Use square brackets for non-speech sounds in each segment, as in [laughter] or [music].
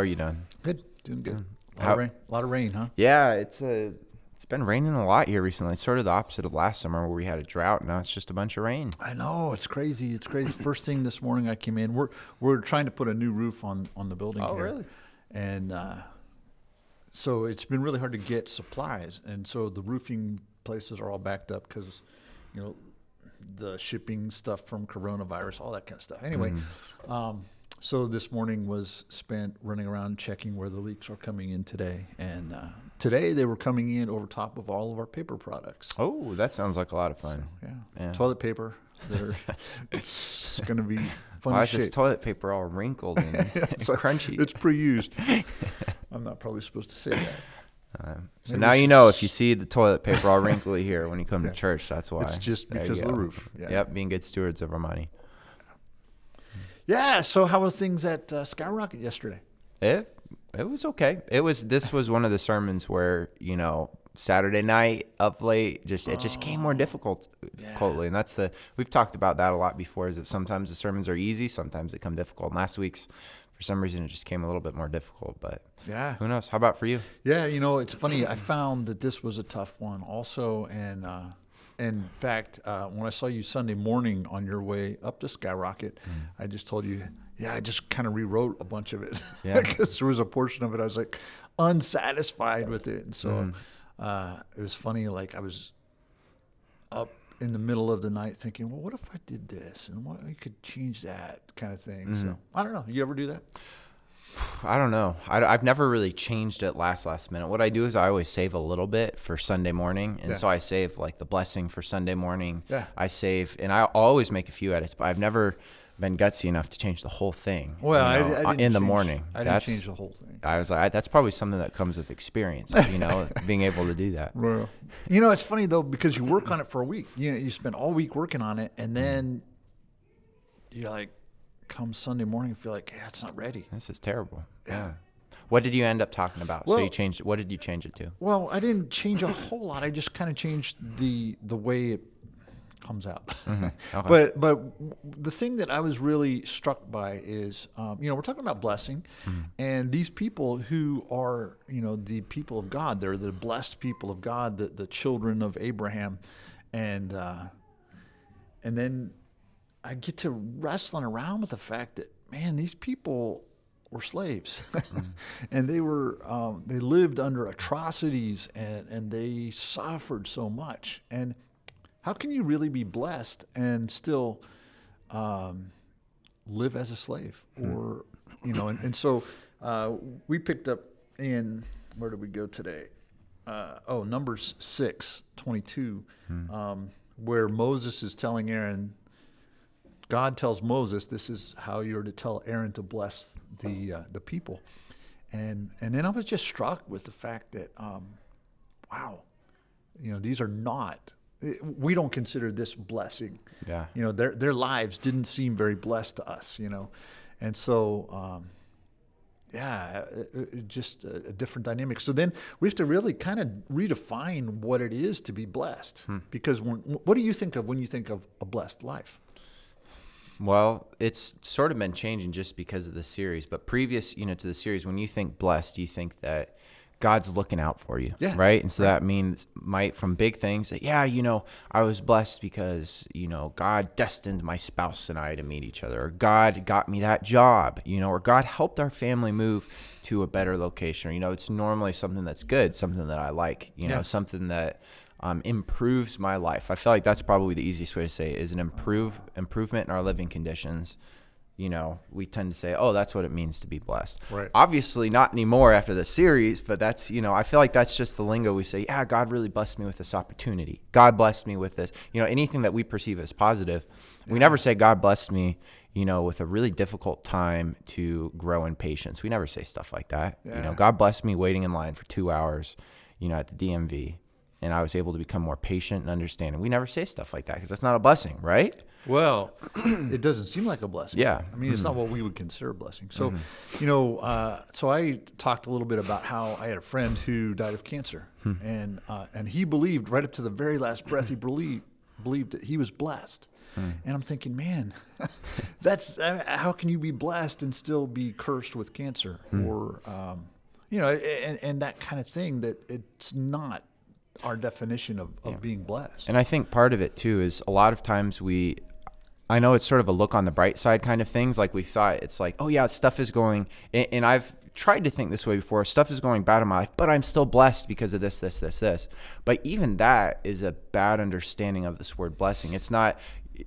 are you doing? Good, doing good. A lot, How- of rain, a lot of rain, huh? Yeah, it's uh, it's been raining a lot here recently. It's sort of the opposite of last summer where we had a drought. Now it's just a bunch of rain. I know it's crazy. It's crazy. First thing this morning, I came in. We're we're trying to put a new roof on on the building. Oh, here. really? And uh, so it's been really hard to get supplies, and so the roofing places are all backed up because, you know, the shipping stuff from coronavirus, all that kind of stuff. Anyway, Mm-hmm. um, so this morning was spent running around checking where the leaks are coming in today, and uh, today they were coming in over top of all of our paper products. Oh, that sounds like a lot of fun. Yeah. Yeah. Toilet paper. [laughs] It's going to be fun Why is this toilet paper all wrinkled and, [laughs] and [laughs] like- crunchy? It's pre-used. I'm not probably supposed to say that. Um, so Maybe now you know if you see the toilet paper all wrinkly here when you come Yeah. to church, that's why. It's just There because of the roof. Yeah. Yep, being good stewards of our money. Yeah. So how was things at uh, Skyrocket yesterday? It it was okay. It was this was one of the sermons where you know Saturday night up late just it just came more difficult difficultly, and that's the we've talked about that a lot before. Is that sometimes the sermons are easy, sometimes they come difficult. And last week's for some reason it just came a little bit more difficult, but Yeah. who knows? How about for you? Yeah. You know, it's funny. I found that this was a tough one also, and uh, in fact, uh, when I saw you Sunday morning on your way up to Skyrocket, I just told you, yeah, I just kind of rewrote a bunch of it Yeah. [laughs] because there was a portion of it I was like unsatisfied with it, and so uh, it was funny. Like I was up in the middle of the night thinking, well, what if I did this and what I could change that kind of thing. So I don't know. You ever do that? I don't know. I, have never really changed it last last minute. What I do is I always save a little bit for Sunday morning, and Yeah. so I save like the blessing for Sunday morning. Yeah. I save, and I always make a few edits, but I've never been gutsy enough to change the whole thing. Well, you know, I uh, didn't in the change- morning. I didn't That's- change the whole thing. I was like, I, that's probably something that comes with experience. You know, [laughs] being able to do that. Well, you know, it's funny though because you work on it for a week. You know, you spend all week working on it, and then you're like, come Sunday morning, you feel like, yeah, it's not ready. This is terrible. Yeah. What did you end up talking about? so you changed. What did you change it to? Well, I didn't change a whole lot. I just kind of changed the the way it comes out. [laughs] Okay. But but the thing that I was really struck by is, um, you know, we're talking about blessing, and these people who are, you know, the people of God. They're the blessed people of God, the the children of Abraham, and uh, and then I get to wrestling around with the fact that man, these people were slaves, [laughs] and they were um, they lived under atrocities and and they suffered so much. And how can you really be blessed and still um, live as a slave, or you know? And, and so uh, we picked up in where did we go today? Uh, oh, Numbers six twenty two, um, where Moses is telling Aaron. God tells Moses, "This is how you're to tell Aaron to bless the uh, the people," and and then I was just struck with the fact that, um, wow, you know, these are not. We don't consider this blessing. Yeah. You know, their their lives didn't seem very blessed to us. You know, and so. Um, yeah, it, it just a, a different dynamic. So then we have to really kind of redefine what it is to be blessed. Because when, what do you think of when you think of a blessed life? Well, it's sort of been changing just because of the series. But previous, you know, to the series, when you think blessed, you think that God's looking out for you, Yeah, right? And so that means might from big things that yeah, you know, I was blessed because you know God destined my spouse and I to meet each other, or God got me that job, you know, or God helped our family move to a better location. Or, you know, it's normally something that's good, something that I like, you know, something that um, improves my life. I feel like that's probably the easiest way to say it is an improve improvement in our living conditions. You know, we tend to say, "Oh, that's what it means to be blessed." Right. Obviously, not anymore after the series, but that's you know, I feel like that's just the lingo we say. Yeah, God really blessed me with this opportunity. God blessed me with this. You know, anything that we perceive as positive, we never say God blessed me. You know, with a really difficult time to grow in patience. We never say stuff like that. You know, God blessed me waiting in line for two hours. You know, at the DMV and I was able to become more patient and understanding. We never say stuff like that because that's not a blessing, right? Well, [clears throat] it doesn't seem like a blessing. Yeah. I mean, it's not what we would consider a blessing. So, you know, uh, so I talked a little bit about how I had a friend who died of cancer, and uh, and he believed right up to the very last breath he believed believed that he was blessed. And I'm thinking, man, [laughs] that's uh, how can you be blessed and still be cursed with cancer or, um, you know, and, and that kind of thing that it's not our definition of, of being blessed. And I think part of it too is a lot of times we, I know it's sort of a look on the bright side kind of things. Like we thought it's like, oh yeah, stuff is going, and, and I've tried to think this way before. Stuff is going bad in my life, but I'm still blessed because of this, this, this, this. But even that is a bad understanding of this word blessing. It's not,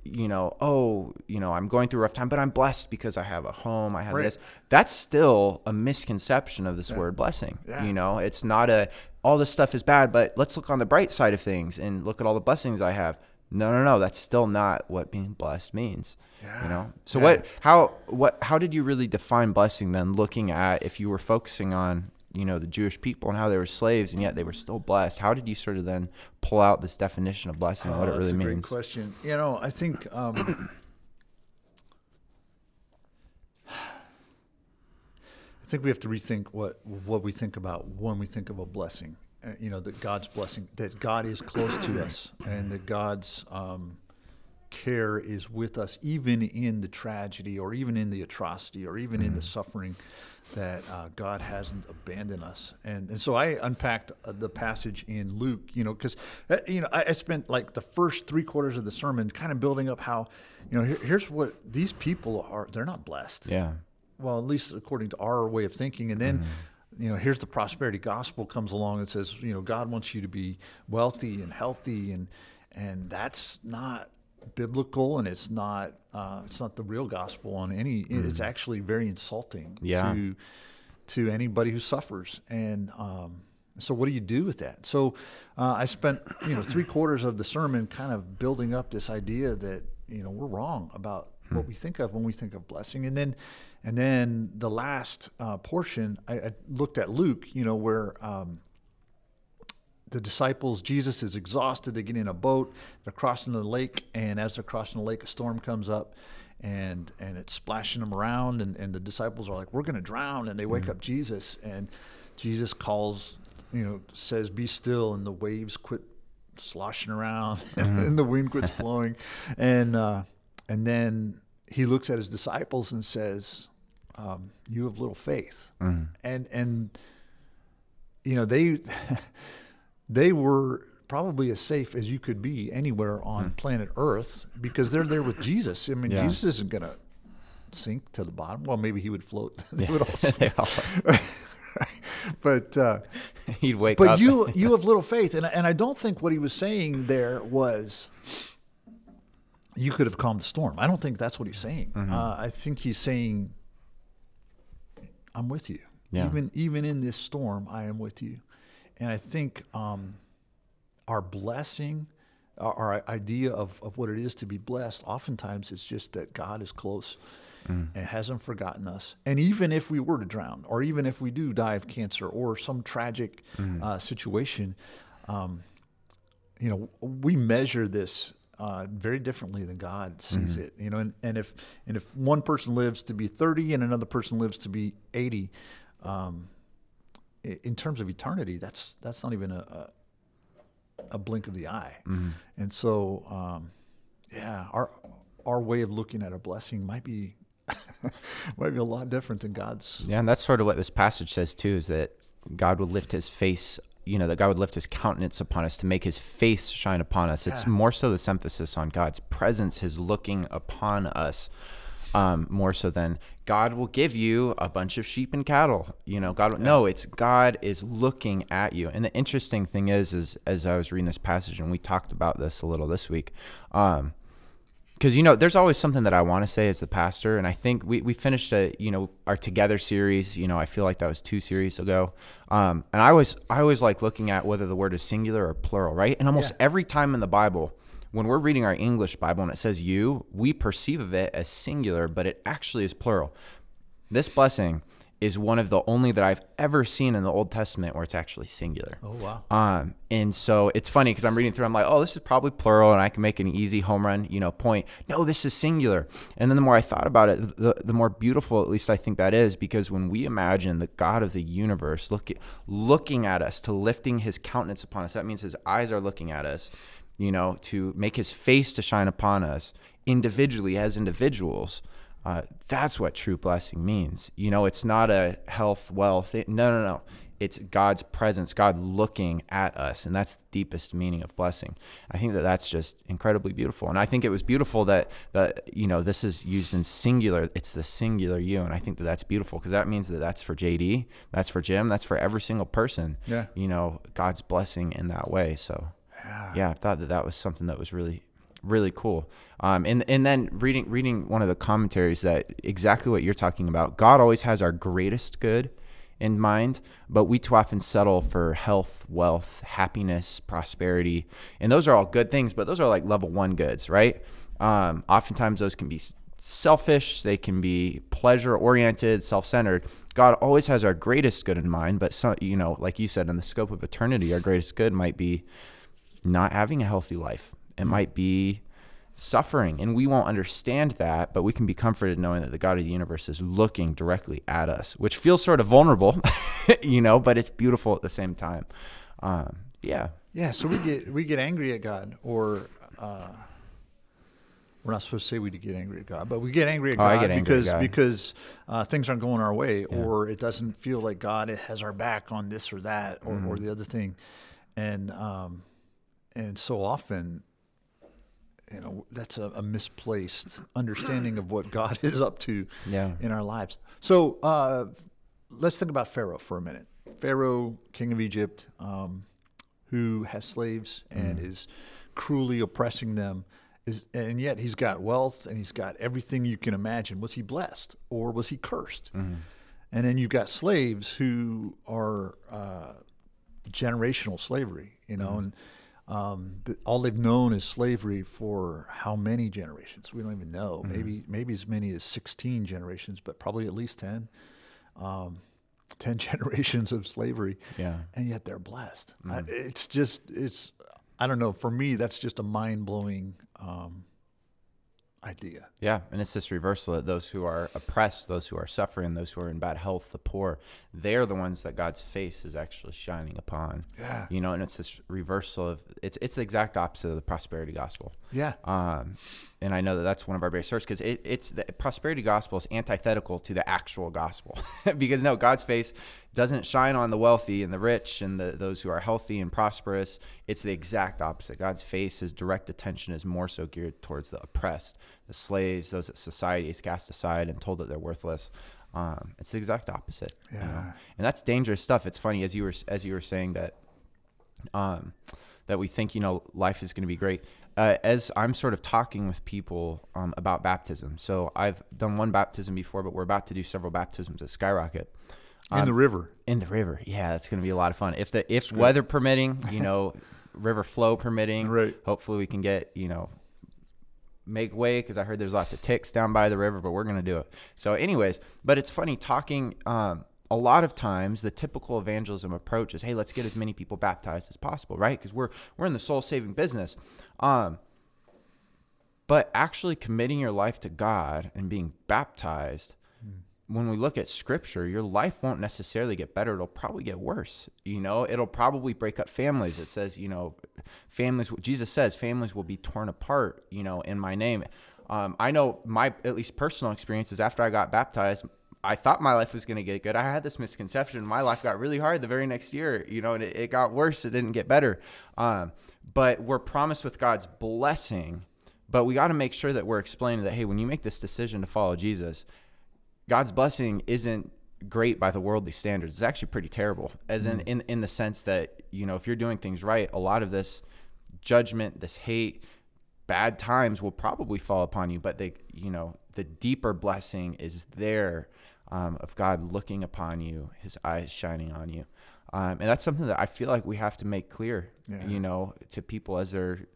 you know, oh, you know, I'm going through a rough time, but I'm blessed because I have a home, I have Right. this. That's still a misconception of this word blessing. Yeah. You know, it's not a all this stuff is bad, but let's look on the bright side of things and look at all the blessings I have. No, no, no. That's still not what being blessed means. Yeah. You know. So Yeah. what? How? What? How did you really define blessing then? Looking at if you were focusing on you know the Jewish people and how they were slaves and yet they were still blessed. How did you sort of then pull out this definition of blessing and what Oh, it that's really a great means? question. You know, I think um, I think we have to rethink what what we think about when we think of a blessing. Uh, you know, that God's blessing, that God is close to us, and that God's um, care is with us, even in the tragedy, or even in the atrocity, or even in the suffering. That uh, God hasn't abandoned us, and and so I unpacked uh, the passage in Luke, you know, because uh, you know I, I spent like the first three quarters of the sermon kind of building up how, you know, here, here's what these people are. They're not blessed Yeah. Well, at least according to our way of thinking. And then, you know, here's the prosperity gospel comes along and says, you know, God wants you to be wealthy and healthy, and and that's not biblical, and it's not uh, it's not the real gospel on any. It's actually very insulting Yeah. to to anybody who suffers, and um, so what do you do with that? So uh, I spent you know three quarters of the sermon kind of building up this idea that you know we're wrong about what we think of when we think of blessing, and then and then the last uh, portion I, I looked at Luke, you know where. Um, the disciples, Jesus is exhausted. They get in a boat. They're crossing the lake, and as they're crossing the lake, a storm comes up, and and it's splashing them around. And, and the disciples are like, "We're going to drown!" And they wake up Jesus, and Jesus calls, you know, says, "Be still," and the waves quit sloshing around, [laughs] and the wind quits blowing, and uh, and then he looks at his disciples and says, um, "You have little faith," and and you know they [laughs] they were probably as safe as you could be anywhere on planet Earth because they're there with Jesus. I mean, Yeah. Jesus isn't going to sink to the bottom. Well, maybe he would float. [laughs] they would [laughs] all but uh, He'd wake but up. you you have little faith, and and I don't think what he was saying there was you could have calmed the storm. I don't think that's what he's saying. Mm-hmm. Uh, I think he's saying, "I'm with you, Yeah. even even in this storm, I am with you." And I think um, our blessing, our, our idea of, of what it is to be blessed, oftentimes it's just that God is close and hasn't forgotten us. And even if we were to drown, or even if we do die of cancer or some tragic uh, situation, um, you know, we measure this uh, very differently than God sees it. You know, and, and if and if one person lives to be 30 and another person lives to be 80, um, in terms of eternity, that's that's not even a, a, a blink of the eye. And so, um, yeah, our our way of looking at a blessing might be [laughs] might be a lot different than God's. Yeah, and that's sort of what this passage says too, is that God will lift his face, you know, that God would lift his countenance upon us to make his face shine upon us. It's Yeah. more so this emphasis on God's presence, his looking upon us. Um, more so than God will give you a bunch of sheep and cattle. You know, God. No, it's God is looking at you. And the interesting thing is, is as I was reading this passage, and we talked about this a little this week, um, because you know there's always something that i want to say as the pastor and i think we, we finished a you know our together series you know i feel like that was two series ago. Um, and i always i always like looking at whether the word is singular or plural right? And almost Yeah. every time in the bible when we're reading our english bible and it says you we perceive of it as singular but it actually is plural. This blessing is one of the only that I've ever seen in the Old Testament where it's actually singular. Oh wow! Um, and so it's funny because I'm reading through, I'm like, oh, this is probably plural, and I can make an easy home run, you know, point. No, this is singular. And then the more I thought about it, the, the more beautiful, at least I think that is, because when we imagine the God of the universe look, looking at us, to lifting his countenance upon us, that means his eyes are looking at us. you know, to make his face to shine upon us individually as individuals. Uh, that's what true blessing means. You know, it's not a health, wealth. no, no, no. It's God's presence, God looking at us, and that's the deepest meaning of blessing. I think that that's just incredibly beautiful, and I think it was beautiful that that you know this is used in singular. It's the singular you, and I think that that's beautiful because that means that that's for JD, that's for Jim, that's for every single person. Yeah. You know, God's blessing in that way. So, Yeah. yeah, I thought that that was something that was really really cool. Um, and and then reading reading one of the commentaries that exactly what you're talking about. God always has our greatest good in mind, but we too often settle for health, wealth, happiness, prosperity, and those are all good things. But those are like level one goods, right? Um, oftentimes those can be selfish. They can be pleasure oriented, self centered. God always has our greatest good in mind, but some, you know, like you said, in the scope of eternity, our greatest good might be not having a healthy life it might be suffering, and we won't understand that, but we can be comforted knowing that the God of the universe is looking directly at us, which feels sort of vulnerable, [laughs] you know, but it's beautiful at the same time. Um, yeah. Yeah, so we get we get angry at God, or uh, we're not supposed to say we get angry at God, but we get angry at Oh, God angry at because God. because uh, things aren't going our way, or it doesn't feel like God has our back on this or that or, Mm-hmm. or the other thing, and um, and so often, you know, that's a, a misplaced understanding of what God is up to Yeah. in our lives. So uh, let's think about Pharaoh for a minute. Pharaoh, king of Egypt, um, who has slaves and is cruelly oppressing them, is and yet he's got wealth and he's got everything you can imagine. Was he blessed or was he cursed? And then you've got slaves who are uh, generational slavery, you know, and um, the, all they've known is slavery for how many generations? We don't even know. Maybe maybe as many as sixteen generations, but probably at least ten. Um, 10 [laughs] generations of slavery Yeah. and yet they're blessed I, it's just it's i don't know for me that's just a mind-blowing um, idea Yeah, and it's this reversal that those who are oppressed, those who are suffering, those who are in bad health, the poor, they're the ones that God's face is actually shining upon. Yeah. You know, and it's this reversal of it's it's the exact opposite of the prosperity gospel. yeah Um, and I know that that's one of our biggest search because it, it's the prosperity gospel is antithetical to the actual gospel [laughs] because no, God's face doesn't shine on the wealthy and the rich and the, those who are healthy and prosperous. It's the exact opposite. God's face, his direct attention is more so geared towards the oppressed, the slaves, those that society has cast aside and told that they're worthless. Um, it's the exact opposite. you know? Yeah. and that's dangerous stuff. It's funny as you were as you were saying that um, that we think you know life is going to be great. Uh, as I'm sort of talking with people um, about baptism, so I've done one baptism before, but we're about to do several baptisms at Skyrocket in the river in the river. Yeah, that's going to be a lot of fun. If the if weather permitting, you know, [laughs] river flow permitting, Right. Hopefully, we can get you know make way because I heard there's lots of ticks down by the river, but we're going to do it. So, anyways, but it's funny talking. Um, a lot of times, the typical evangelism approach is, "Hey, let's get as many people baptized as possible, right? Because we're we're in the soul saving business." Um, but actually committing your life to God and being baptized, when we look at scripture, your life won't necessarily get better. It'll probably get worse. You know, it'll probably break up families. It says, you know, families, Jesus says, families will be torn apart, you know, in my name. Um, I know my, at least personal experiences after I got baptized, I thought my life was going to get good. I had this misconception. My life got really hard the very next year, you know, and it, it got worse. It didn't get better. Um, but we're promised with God's blessing. But we got to make sure that we're explaining that, hey, when you make this decision to follow Jesus, God's blessing isn't great by the worldly standards. It's actually pretty terrible, as in, in in the sense that you know if you're doing things right, a lot of this judgment, this hate, bad times will probably fall upon you. But they, you know, the deeper blessing is there um, of God looking upon you, His eyes shining on you, um, and that's something that I feel like we have to make clear, Yeah. you know, to people as they're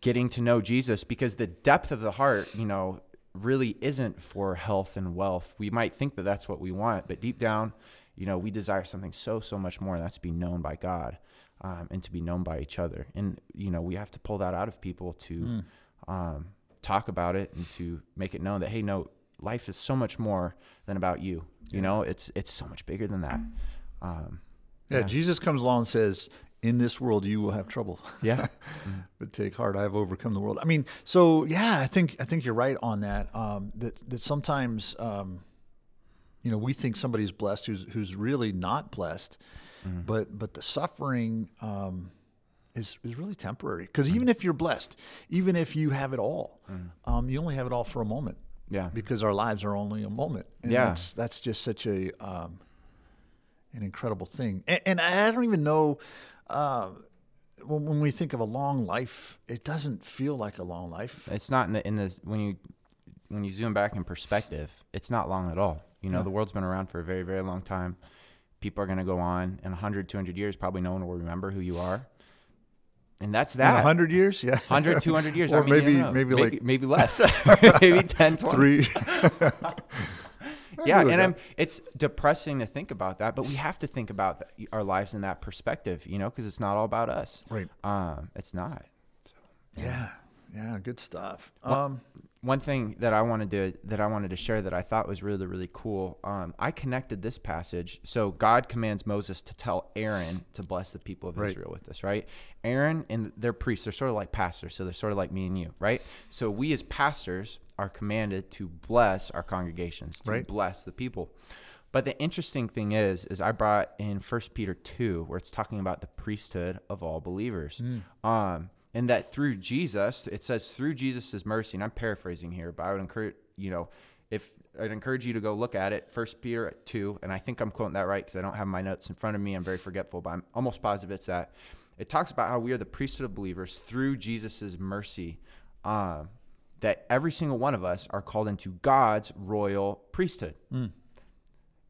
getting to know Jesus because the depth of the heart, you know, really isn't for health and wealth. We might think that that's what we want, but deep down, you know, we desire something so, so much more, and that's to be known by God um, and to be known by each other. And, you know, we have to pull that out of people to um, talk about it and to make it known that, hey, no, life is so much more than about you. You know, it's it's so much bigger than that. Um, yeah, jesus comes along and says in this world you will have trouble. Yeah. [laughs] but take heart, I have overcome the world. I mean, so yeah, I think I think you're right on that. Um, that that sometimes, um, you know, we think somebody's blessed who's who's really not blessed, Mm-hmm. but but the suffering um, is is really temporary. Because even if you're blessed, even if you have it all, um, you only have it all for a moment. Yeah. Because our lives are only a moment. And Yeah. That's that's just such a um, an incredible thing. And, and I don't even know. Uh, when, when we think of a long life, it doesn't feel like a long life. It's not in the in the when you when you zoom back in perspective, it's not long at all. You know, Yeah. the world's been around for a very very long time. People are going to go on in 100 200 years probably no one will remember who you are. And that's that. a hundred years, yeah, [laughs] 100 200 years or I mean, maybe don't know. maybe, maybe like maybe less. [laughs] maybe [laughs] 10 20. three. yeah, and. I'm, it's depressing to think about that, but we have to think about th- our lives in that perspective, you know, because it's not all about us. Right. Um, it's not. Yeah, yeah, good stuff. Um, One thing that I wanted to that I wanted to share that I thought was really really cool. Um, I connected this passage. So God commands Moses to tell Aaron to bless the people of Right. Israel with this, right? Aaron and their priests, they're sort of like pastors, so they're sort of like me and you, right? So we as pastors are commanded to bless our congregations, to Right. bless the people. But the interesting thing is, is I brought in First Peter two, where it's talking about the priesthood of all believers, um, and that through Jesus, it says through Jesus' mercy, and I'm paraphrasing here, but I would encourage you know, if I'd encourage you to go look at it, First Peter two, and I think I'm quoting that right because I don't have my notes in front of me. I'm very forgetful, but I'm almost positive it's that. It talks about how we are the priesthood of believers through Jesus' mercy. Um, that every single one of us are called into God's royal priesthood.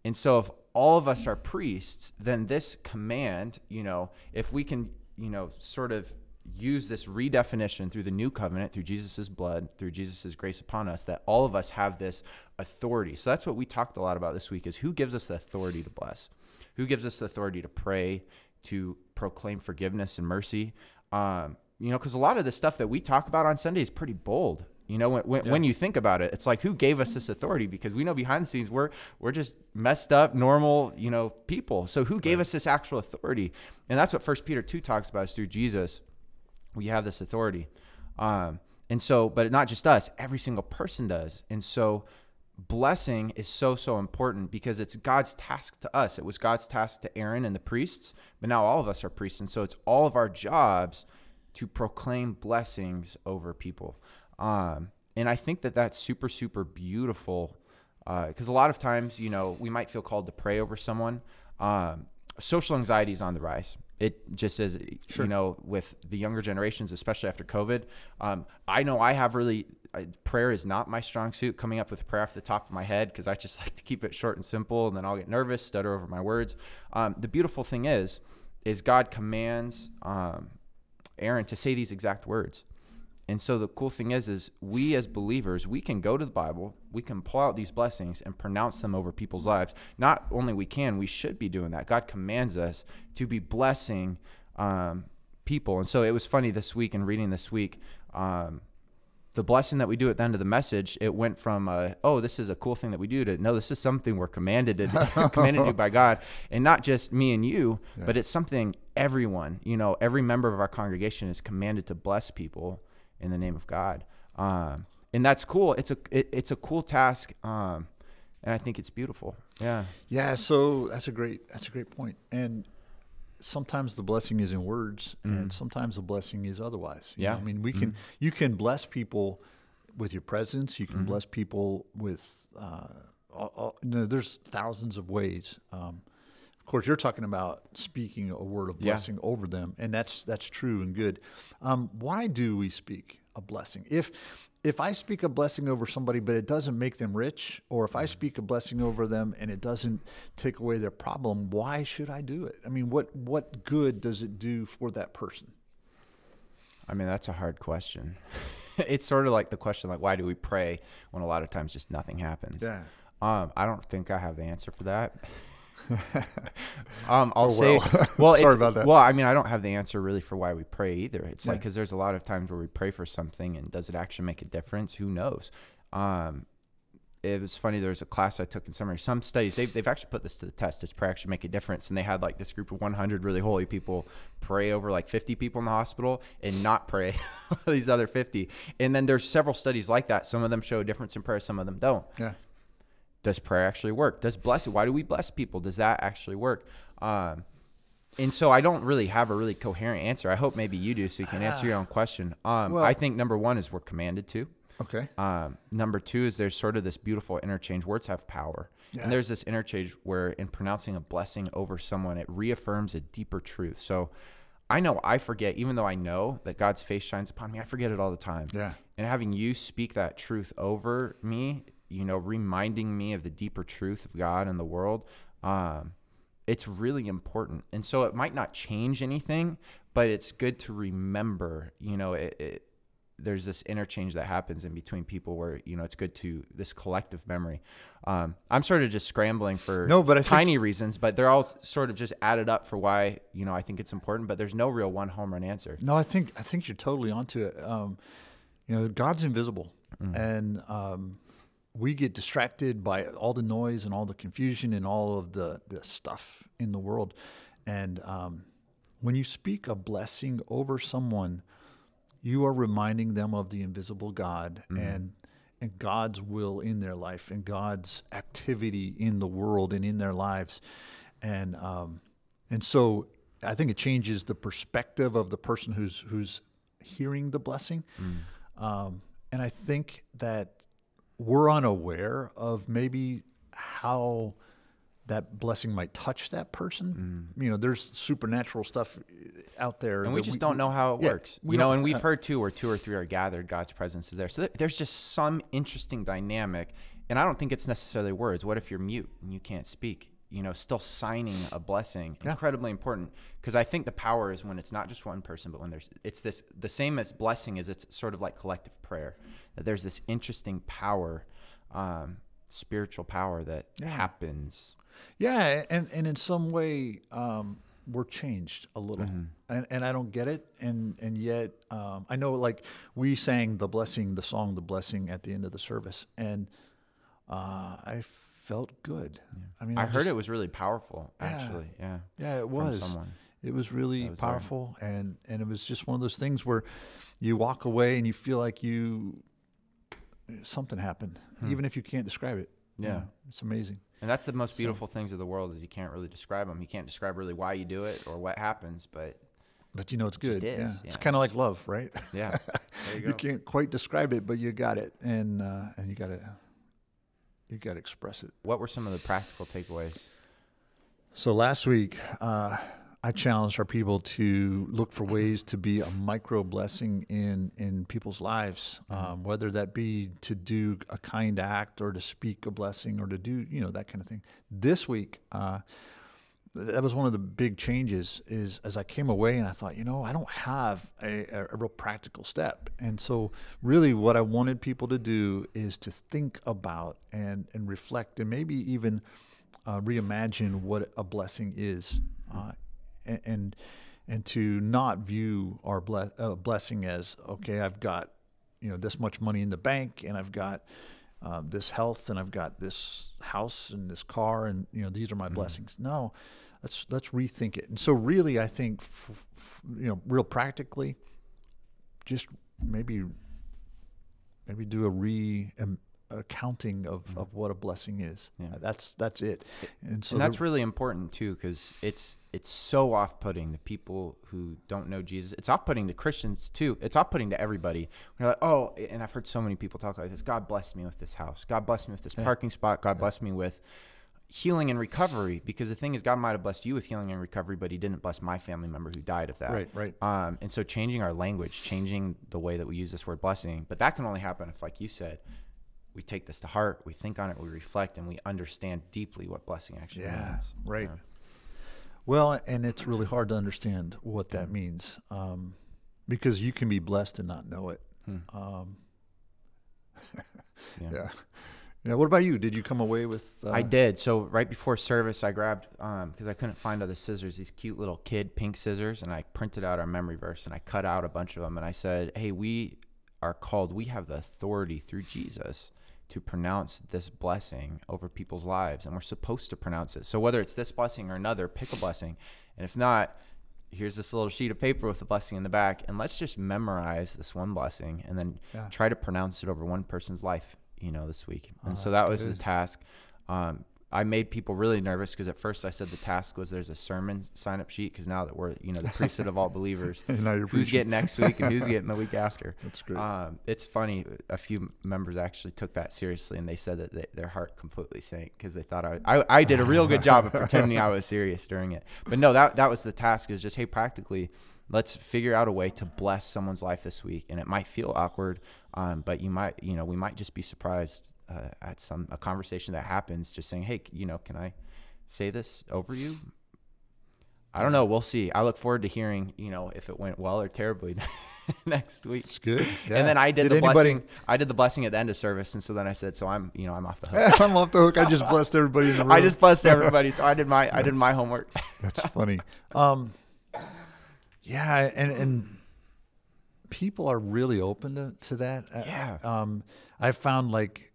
And so if all of us are priests, then this command, you know, if we can, you know, sort of use this redefinition through the new covenant, through Jesus' blood, through Jesus' grace upon us, that all of us have this authority. So that's what we talked a lot about this week is who gives us the authority to bless? Who gives us the authority to pray, to proclaim forgiveness and mercy? Um, you know, because a lot of the stuff that we talk about on Sunday is pretty bold. You know, when, when, when you think about it, it's like who gave us this authority? Because we know behind the scenes we're we're just messed up, normal, you know, people. So who gave us this actual authority? And that's what First Peter two talks about is through Jesus, we have this authority. Um, and so, but not just us, every single person does. And so, blessing is so so important because it's God's task to us. It was God's task to Aaron and the priests, but now all of us are priests, and so it's all of our jobs to proclaim blessings over people. Um, and I think that that's super super beautiful because a lot of times, you know, we might feel called to pray over someone. Um, social anxiety is on the rise. It just is, you know, with the younger generations, especially after COVID. Um, I know I have really I, prayer is not my strong suit. Coming up with prayer off the top of my head because I just [laughs] like to keep it short and simple, and then I'll get nervous, stutter over my words. Um, the beautiful thing is, is God commands um, Aaron to say these exact words. And so the cool thing is, is we as believers, we can go to the Bible, we can pull out these blessings and pronounce them over people's lives. Not only we can, we should be doing that. God commands us to be blessing um, people. And so it was funny this week and reading this week. Um, the blessing that we do at the end of the message, it went from uh, oh, this is a cool thing that we do to no, this is something we're commanded to [laughs] commanded to do by God, and not just me and you, but it's something everyone, you know, every member of our congregation is commanded to bless people in the name of God, um, and that's cool. It's a it, it's a cool task, um, and I think it's beautiful. Yeah, Yeah, so that's a great that's a great point. And sometimes the blessing is in words, and sometimes the blessing is otherwise. You know, Mm-hmm. Yeah. Mm-hmm. I mean, we can you can bless people with your presence. You can Mm-hmm. bless people with. Uh, all, all, you know, there's thousands of ways. Um, of course, you're talking about speaking a word of Yeah. blessing over them, and that's that's true and good. Um, why do we speak a blessing? If if I speak a blessing over somebody, but it doesn't make them rich, or if I speak a blessing over them and it doesn't take away their problem, why should I do it? I mean, what what good does it do for that person? I mean that's a hard question. [laughs] it's sort of like the question like why do we pray when a lot of times just nothing happens. Yeah. Um, I don't think I have the answer for that. [laughs] [laughs] um, I'll Oh, say, well. [laughs] well, Sorry about that. Well, I mean, I don't have the answer really for why we pray either. It's like because there's a lot of times where we pray for something and does it actually make a difference? Who knows? Um, it was funny. There was a class I took in summer. Some studies they've, they've actually put this to the test. Does prayer actually make a difference? And they had like this group of 100 really holy people pray over like 50 people in the hospital and not pray [laughs] these other 50. And then there's several studies like that. Some of them show a difference in prayer. Some of them don't. Yeah. Does prayer actually work? Does blessing? Why do we bless people? Does that actually work? Um, and so I don't really have a really coherent answer. I hope maybe you do, so you can answer your own [sighs] question. Um, Well- I think number one is we're commanded to. Okay. Um, number two is there's sort of this beautiful interchange. Words have power. Yeah. And there's this interchange where in pronouncing a blessing over someone, it reaffirms a deeper truth. So I know I forget, even though I know that God's face shines upon me, I forget it all the time. Yeah. And having you speak that truth over me, you know, reminding me of the deeper truth of God and the world, um, it's really important. And so it might not change anything, but it's good to remember, you know, it, it there's this interchange that happens in between people where you know it's good to this collective memory. Um, I'm sort of just scrambling for No, but I think- tiny reasons, but they're all sort of just added up for why you know I think it's important. But there's no real one home run answer. No, I think I think you're totally onto it. Um, you know, God's invisible, Mm-hmm. and um, we get distracted by all the noise and all the confusion and all of the the stuff in the world. And um, when you speak a blessing over someone, you are reminding them of the invisible God Mm-hmm. and and God's will in their life and God's activity in the world and in their lives, and um, and so I think it changes the perspective of the person who's who's hearing the blessing, um, and I think that we're unaware of maybe how that blessing might touch that person. You know, there's supernatural stuff out there, and we just don't know how it yeah, works. we You know, and we've uh, heard too, where two or three are gathered, God's presence is there. So th- there's just some interesting dynamic, and I don't think it's necessarily words. What if you're mute and you can't speak? You know, still signing a blessing, Yeah. incredibly important. Because I think the power is when it's not just one person, but when there's it's this the same as blessing is it's sort of like collective prayer. That there's this interesting power, um, spiritual power that happens. Yeah, and, and in some way, um, we're changed a little, Mm-hmm. and and I don't get it, and and yet um, I know like we sang the blessing, the song, the blessing at the end of the service, and uh, I felt good. I mean, I heard just- it was really powerful, actually. Yeah. Yeah, it from was. someone. It was really was there. powerful, and and it was just one of those things where you walk away and you feel like you something happened, even if you can't describe it. You Hmm. Yeah. know, it's amazing. And that's the most beautiful things of the world is you can't really describe them. You can't describe really why you do it or what happens, but But you know it's just good. is, yeah. It's kind of like love, right? yeah, there you [laughs] you can't quite describe it, but you got it, and uh, and you got to you got to express it. What were some of the practical takeaways? So last week, uh, I challenged our people to look for ways to be a micro blessing in in people's lives, um, whether that be to do a kind act or to speak a blessing or to do you know that kind of thing. This week. Uh, that was one of the big changes is as I came away and I thought, you know, I don't have a, a, real practical step. And so really what I wanted people to do is to think about and, and reflect and maybe even uh, reimagine what a blessing is uh, and, and and to not view our ble- uh, blessing as okay I've got you know this much money in the bank and I've got um, this health and I've got this house and this car and you know these are my blessings. No let's let's rethink it. And so really I think f- f- you know real practically just maybe maybe do a re accounting of, of what a blessing is Yeah. that's that's it and so and that's really important too, because it's it's so off-putting to people who don't know Jesus. It's off-putting to Christians too. It's off-putting to everybody. We're like, oh, and I've heard so many people talk like this. God bless me with this house. God bless me with this parking spot. God bless me with healing and recovery. Because the thing is, God might have blessed you with healing and recovery, but He didn't bless my family member who died of that. Right, right. Um, and so changing our language, changing the way that we use this word blessing, but that can only happen if, like you said, we take this to heart, we think on it, we reflect, and we understand deeply what blessing actually Yeah, means. right. Yeah. Well, and it's really hard to understand what that means um, because you can be blessed and not know it. Um, Yeah. [laughs] yeah. Yeah. What about you? Did you come away with? Uh, I did. So right before service, I grabbed because I couldn't find other scissors. These cute little kid pink scissors, and I printed out our memory verse and I cut out a bunch of them. And I said, "Hey, we are called. We have the authority through Jesus to pronounce this blessing over people's lives, and we're supposed to pronounce it. So whether it's this blessing or another, pick a blessing, and if not, here's this little sheet of paper with the blessing in the back, and let's just memorize this one blessing, and then Yeah. try to pronounce it over one person's life, you know, this week. And Oh, so that was the task. Um, I made people really nervous because at first I said the task was there's a sermon sign up sheet because now that we're you know the priesthood of all [laughs] believers, And [laughs] now you're who's getting next week and who's [laughs] getting the week after. That's great. Um, it's funny. A few members actually took that seriously, and they said that they, their heart completely sank because they thought I, I I did a real good job of pretending I was serious during it. But no, that that was the task. Is just hey, practically, let's figure out a way to bless someone's life this week, and it might feel awkward, um, but you might you know we might just be surprised uh, at some a conversation that happens, just saying hey, you know, can I say this over you? I don't know. We'll see. I look forward to hearing, you know, if it went well or terribly [laughs] next week. It's good. And then I did, the anybody, blessing. I did the blessing at the end of service, and so then I said, "So I'm, you know, I'm off the hook." [laughs] I'm off the hook. I just blessed everybody in the [laughs] room. I just blessed everybody, so I did my, I did my homework. That's funny. Um, yeah, and and people are really open to, to that. Uh, Yeah. Um, I've found like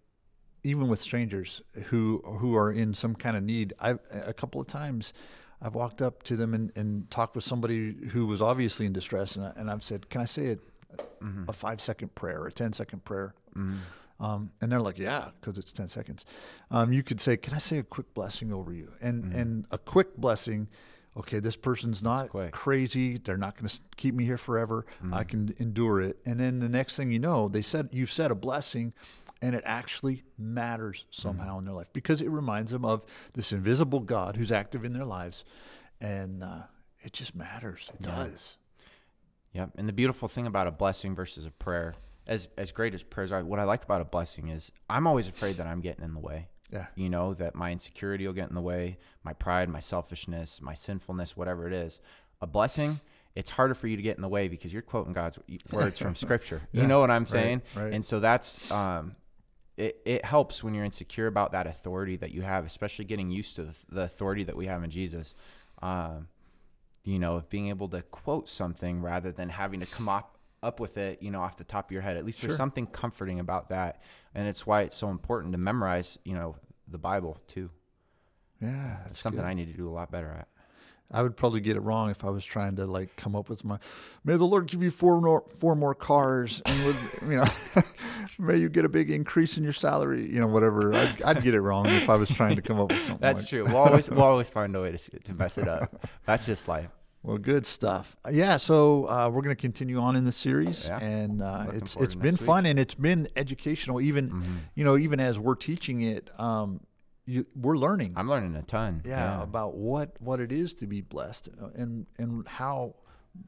even with strangers who who are in some kind of need, I a couple of times I've walked up to them and, and talked with somebody who was obviously in distress, and, I, and I've said, "Can I say a, a five second prayer, a 10 second prayer?" Um, and they're like, "Yeah," because it's ten seconds. Um, you could say, "Can I say a quick blessing over you?" And and a quick blessing. Okay, this person's not crazy. They're not going to keep me here forever. I can endure it. And then the next thing you know, they said you've said a blessing, and it actually matters somehow in their life because it reminds them of this invisible God who's active in their lives, and uh, it just matters. It does. Yep. And the beautiful thing about a blessing versus a prayer, as as great as prayers are, what I like about a blessing is I'm always afraid that I'm getting in the way. Yeah. You know, that my insecurity will get in the way, my pride, my selfishness, my sinfulness, whatever it is. A blessing, it's harder for you to get in the way because you're quoting God's words from [laughs] scripture. Yeah, You know what I'm right, saying? right. And so that's um it, it helps when you're insecure about that authority that you have, especially getting used to the, the authority that we have in Jesus. Um, you know, of being able to quote something rather than having to come up up with it, you know, off the top of your head. At least Sure. there's something comforting about that, and it's why it's so important to memorize, you know, the Bible too. Yeah, It's that's something good. I need to do a lot better at. I would probably get it wrong if I was trying to like come up with my. May the Lord give you four more four more cars, and would you know, [laughs] may you get a big increase in your salary. You know, whatever. I'd, I'd get it wrong if I was trying to come up with something. That's like- true. [laughs] We'll always we'll always find a way to to mess it up. That's just life. Well, good stuff. Yeah, so uh, we're going to continue on in the series, Yeah. and uh, it's it's been week. fun and it's been educational. Even Mhm. you know, even as we're teaching it, um, you, we're learning. I'm learning a ton. yeah, about what what it is to be blessed uh, and and how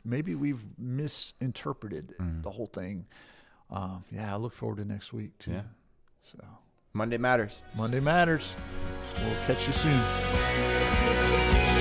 maybe we've misinterpreted Mm. the whole thing. Um, yeah, I look forward to next week too. Yeah. So Monday matters. Monday matters. We'll catch you soon.